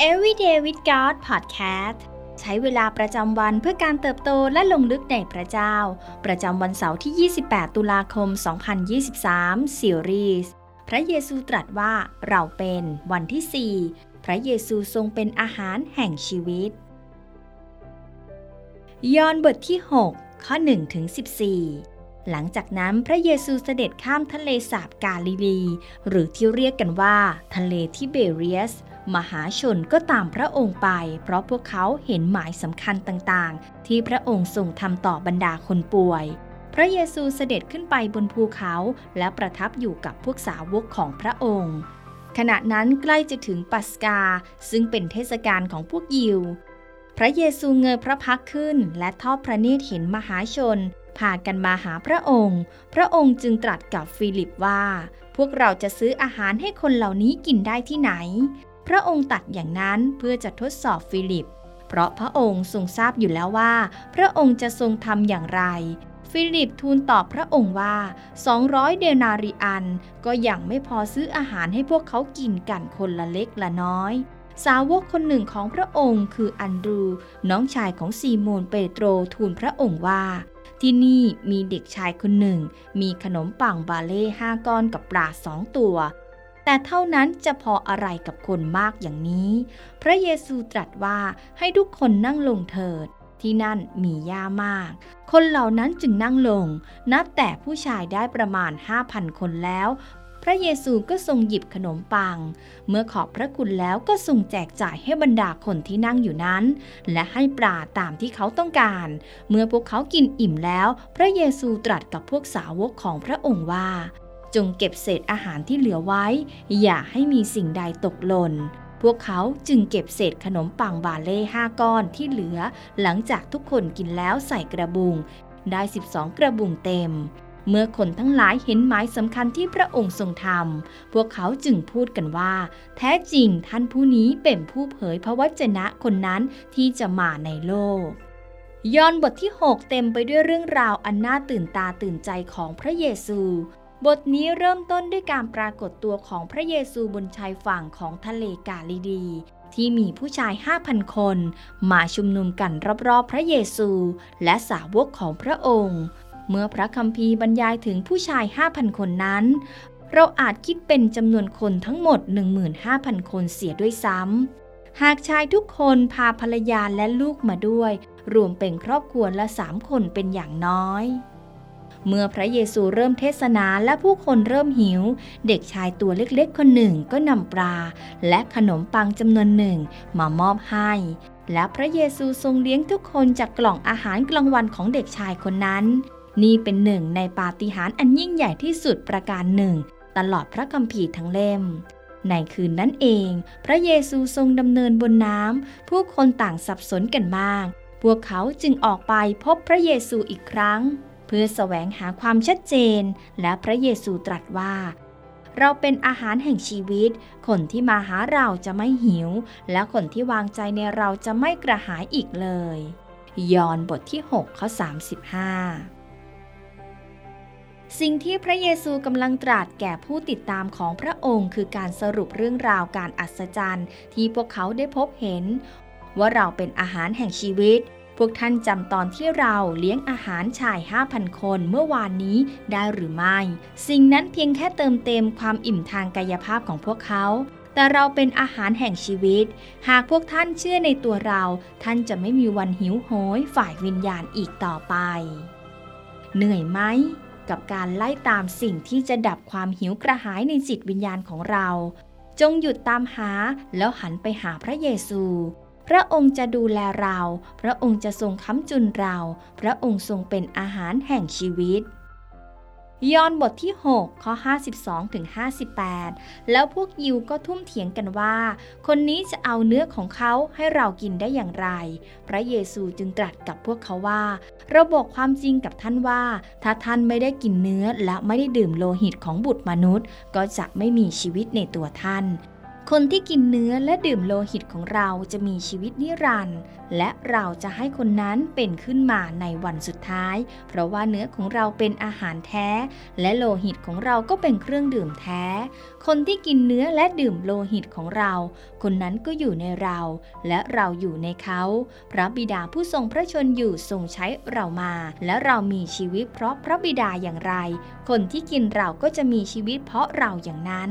Everyday with God Podcast ใช้เวลาประจำวันเพื่อการเติบโตและลงลึกในพระเจ้า ประจำวันเสาร์ที่ 28 ตุลาคม 2023 ซีรีส์ พระเยซูตรัสว่าเราเป็นวันที่ 4 พระเยซูทรงเป็นอาหารแห่งชีวิต ยอห์นบทที่ 6 ข้อ1ถึง14หลังจากนั้นพระเยซูเสด็จข้ามทะเลสาบกาลิลี หรือที่เรียกกันว่า ทะเลทิเบเรียส มหาชนก็ตามพระองค์ไป เพราะพวกเขาเห็นหมายสำคัญต่างๆ ที่พระองค์ทรงทำต่อบรรดาคนป่วย พระเยซูเสด็จขึ้นไปบนภูเขา และประทับอยู่กับพวกสาวกของพระองค์ ขณะนั้นใกล้จะถึงปัสกา ซึ่งเป็นเทศกาลของพวกยิว พระเยซูเงยพระพักขึ้น และทอดพระเนตรเห็นมหาชนพากันมาหาพระองค์ พระองค์จึงตรัสกับฟิลิปว่า พวกเราจะซื้ออาหารให้คนเหล่านี้กินได้ที่ไหน พระองค์ตรัสอย่างนั้นเพื่อจะทดสอบฟิลิป เพราะพระองค์ทรงทราบอยู่แล้วว่า พระองค์จะทรงทำอย่างไร ฟิลิปทูลตอบพระองค์ว่า 200 เดนาริอัน ก็ยังไม่พอซื้ออาหารให้พวกเขากินกันคนละเล็กละน้อย สาวกคนหนึ่งของพระองค์คืออันดรูว์ น้องชายของซีโมนเปโตรทูลพระองค์ว่าที่นี่มีเด็กชายคนหนึ่ง มีขนมปังบาเล่ห้าก้อนกับปลาสองตัว แต่เท่านั้นจะพออะไรกับคนมากอย่างนี้ พระเยซูตรัสว่าให้ทุกคนนั่งลงเถิด ที่นั่นมีหญ้ามาก คนเหล่านั้นจึงนั่งลง นับแต่ผู้ชายได้ประมาณ 5,000 คนแล้ว พระเยซูก็ทรงหยิบขนมปัง เมื่อขอบพระคุณแล้วก็ทรงแจกจ่ายให้บรรดาคนที่นั่งอยู่นั้น และให้ปลาตามที่เขาต้องการ เมื่อพวกเขากินอิ่มแล้ว พระเยซูตรัสกับพวกสาวกของพระองค์ว่า จงเก็บเศษอาหารที่เหลือไว้ อย่าให้มีสิ่งใดตกหล่น พวกเขาจึงเก็บเศษขนมปังบาเล่ห้าก้อนที่เหลือ หลังจากทุกคนกินแล้วใส่กระบุง ได้ 12 กระบุงเต็ม เมื่อคนทั้งหลายเห็นหมายสำคัญที่พระองค์ทรงทำพวกเขาจึงพูดกันว่า แท้จริงท่านผู้นี้เป็นผู้เผยพระวจนะคนนั้นที่จะมาในโลกยอห์นบทที่ 6 เต็มไปด้วยเรื่องราวอันน่าตื่นตาตื่นใจของพระเยซู บทนี้เริ่มต้นด้วยการปรากฏตัวของพระเยซูบนชายฝั่งของทะเลกาลิดี ที่มีผู้ชาย 5,000 คน มาชุมนุมกันรอบๆ พระเยซู และสาวกของพระองค์ เมื่อพระคัมภีร์บรรยายถึงผู้ชาย 5,000 คนนั้น เราอาจคิดเป็นจำนวนคนทั้งหมด 15,000 คนเสียด้วยซ้ำ หากชายทุกคนพาภรรยาและลูกมาด้วย รวมเป็นครอบครัวละสามคนเป็นอย่างน้อย เมื่อพระเยซูเริ่มเทศนาและผู้คนเริ่มหิว เด็กชายตัวเล็กๆคนหนึ่งก็นำปลา และขนมปังจำนวนหนึ่งมามอบให้ และพระเยซูทรงเลี้ยงทุกคนจากกล่องอาหารกลางวันของเด็กชายคนนั้น นี่เป็นหนึ่งในปาฏิหาริย์อันยิ่งใหญ่ที่สุดประการหนึ่ง ตลอดพระคัมภีร์ทั้งเล่มในคืนนั้นเอง พระเยซูทรงดำเนินบนน้ำผู้คนต่างสับสนกันมาก พวกเขาจึงออกไปพบพระเยซูอีกครั้ง เพื่อแสวงหาความชัดเจน และพระเยซูตรัสว่า เราเป็นอาหารแห่งชีวิต คนที่มาหาเราจะไม่หิว และคนที่วางใจในเราจะไม่กระหายอีกเลย ยอห์นบทที่6ข้อ35สิ่งที่พระเยซูกำลังตรัสแก่ผู้ติดตามของพระองค์คือการสรุปเรื่องราวการอัศจรรย์ ที่พวกเขาได้พบเห็น ว่าเราเป็นอาหารแห่งชีวิต พวกท่านจำตอนที่เราเลี้ยงอาหารชาย 5,000 คนเมื่อวานนี้ได้หรือไม่ สิ่งนั้นเพียงแค่เติมเต็มความอิ่มทางกายภาพของพวกเขาแต่เราเป็นอาหารแห่งชีวิต หากพวกท่านเชื่อในตัวเรา ท่านจะไม่มีวันหิวโหยฝ่ายวิญญาณอีกต่อไป เหนื่อยไหม กับการไล่ตามสิ่งที่จะดับความหิวกระหายในจิตวิญญาณของเรา จงหยุดตามหาแล้วหันไปหาพระเยซู พระองค์จะดูแลเรา พระองค์จะทรงค้ำจุนเรา พระองค์ทรงเป็นอาหารแห่งชีวิตยอห์นบทที่ 6 ข้อ 52ถึง58 แล้วพวกยิวก็ทุ่มเถียงกันว่า คนนี้จะเอาเนื้อของเขาให้เรากินได้อย่างไร พระเยซูจึงตรัสกับพวกเขาว่า เราบอกความจริงกับท่านว่า ถ้าท่านไม่ได้กินเนื้อและไม่ได้ดื่มโลหิตของบุตรมนุษย์ ก็จะไม่มีชีวิตในตัวท่าน คนที่กินเนื้อและดื่มโลหิตของเราจะมีชีวิตนิรันดร์และเราจะให้คนนั้นเป็นขึ้นมาในวันสุดท้าย เพราะว่าเนื้อของเราเป็นอาหารแท้ และโลหิตของเราก็เป็นเครื่องดื่มแท้ คนที่กินเนื้อและดื่มโลหิตของเรา คนนั้นก็อยู่ในเรา และเราอยู่ในเขา พระบิดาผู้ทรงพระชนอยู่ทรงใช้เรามา และเรามีชีวิตเพราะพระบิดาอย่างไร คนที่กินเราก็จะมีชีวิตเพราะเราอย่างนั้น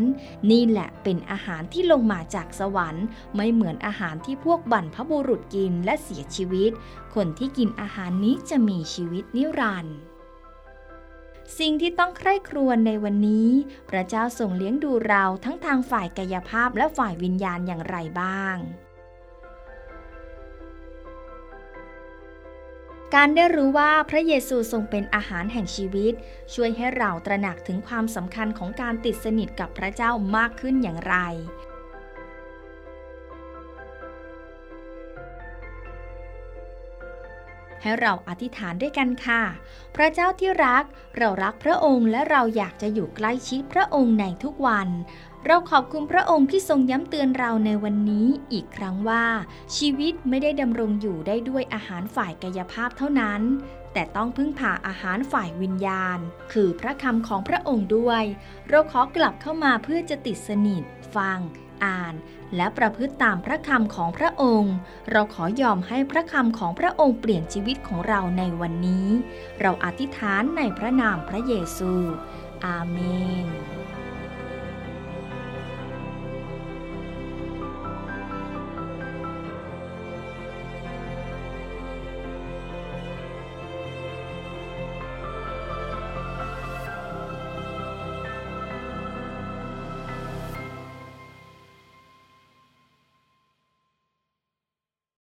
นี่แหละเป็นอาหารที่ลงมาจากสวรรค์ ไม่เหมือนอาหารที่พวกบรรพบุรุษกินและเสียชีวิต คนที่กินอาหารนี้จะมีชีวิตนิรันดร์สิ่งที่ต้องใคร่ครวญในวันนี้ พระเจ้าทรงเลี้ยงดูเราทั้งทางฝ่ายกายภาพและฝ่ายวิญญาณอย่างไรบ้าง การได้รู้ว่าพระเยซูทรงเป็นอาหารแห่งชีวิต ช่วยให้เราตระหนักถึงความสำคัญของการติดสนิทกับพระเจ้ามากขึ้นอย่างไร ให้เราอธิษฐานด้วยกันค่ะ พระเจ้าที่รัก เรารักพระองค์และเราอยากจะอยู่ใกล้ชิดพระองค์ในทุกวัน เราขอบคุณพระองค์ที่ทรงย้ำเตือนเราในวันนี้อีกครั้งว่า ชีวิตไม่ได้ดำรงอยู่ได้ด้วยอาหารฝ่ายกายภาพเท่านั้น แต่ต้องพึ่งพาอาหารฝ่ายวิญญาณ คือพระคำของพระองค์ด้วย เราขอกลับเข้ามาเพื่อจะติดสนิท ฟัง อ่าน และประพฤติตามพระคำของพระองค์ เราขอยอมให้พระคำของพระองค์เปลี่ยนชีวิตของเราในวันนี้ เราอธิษฐานในพระนามพระเยซู อาเมน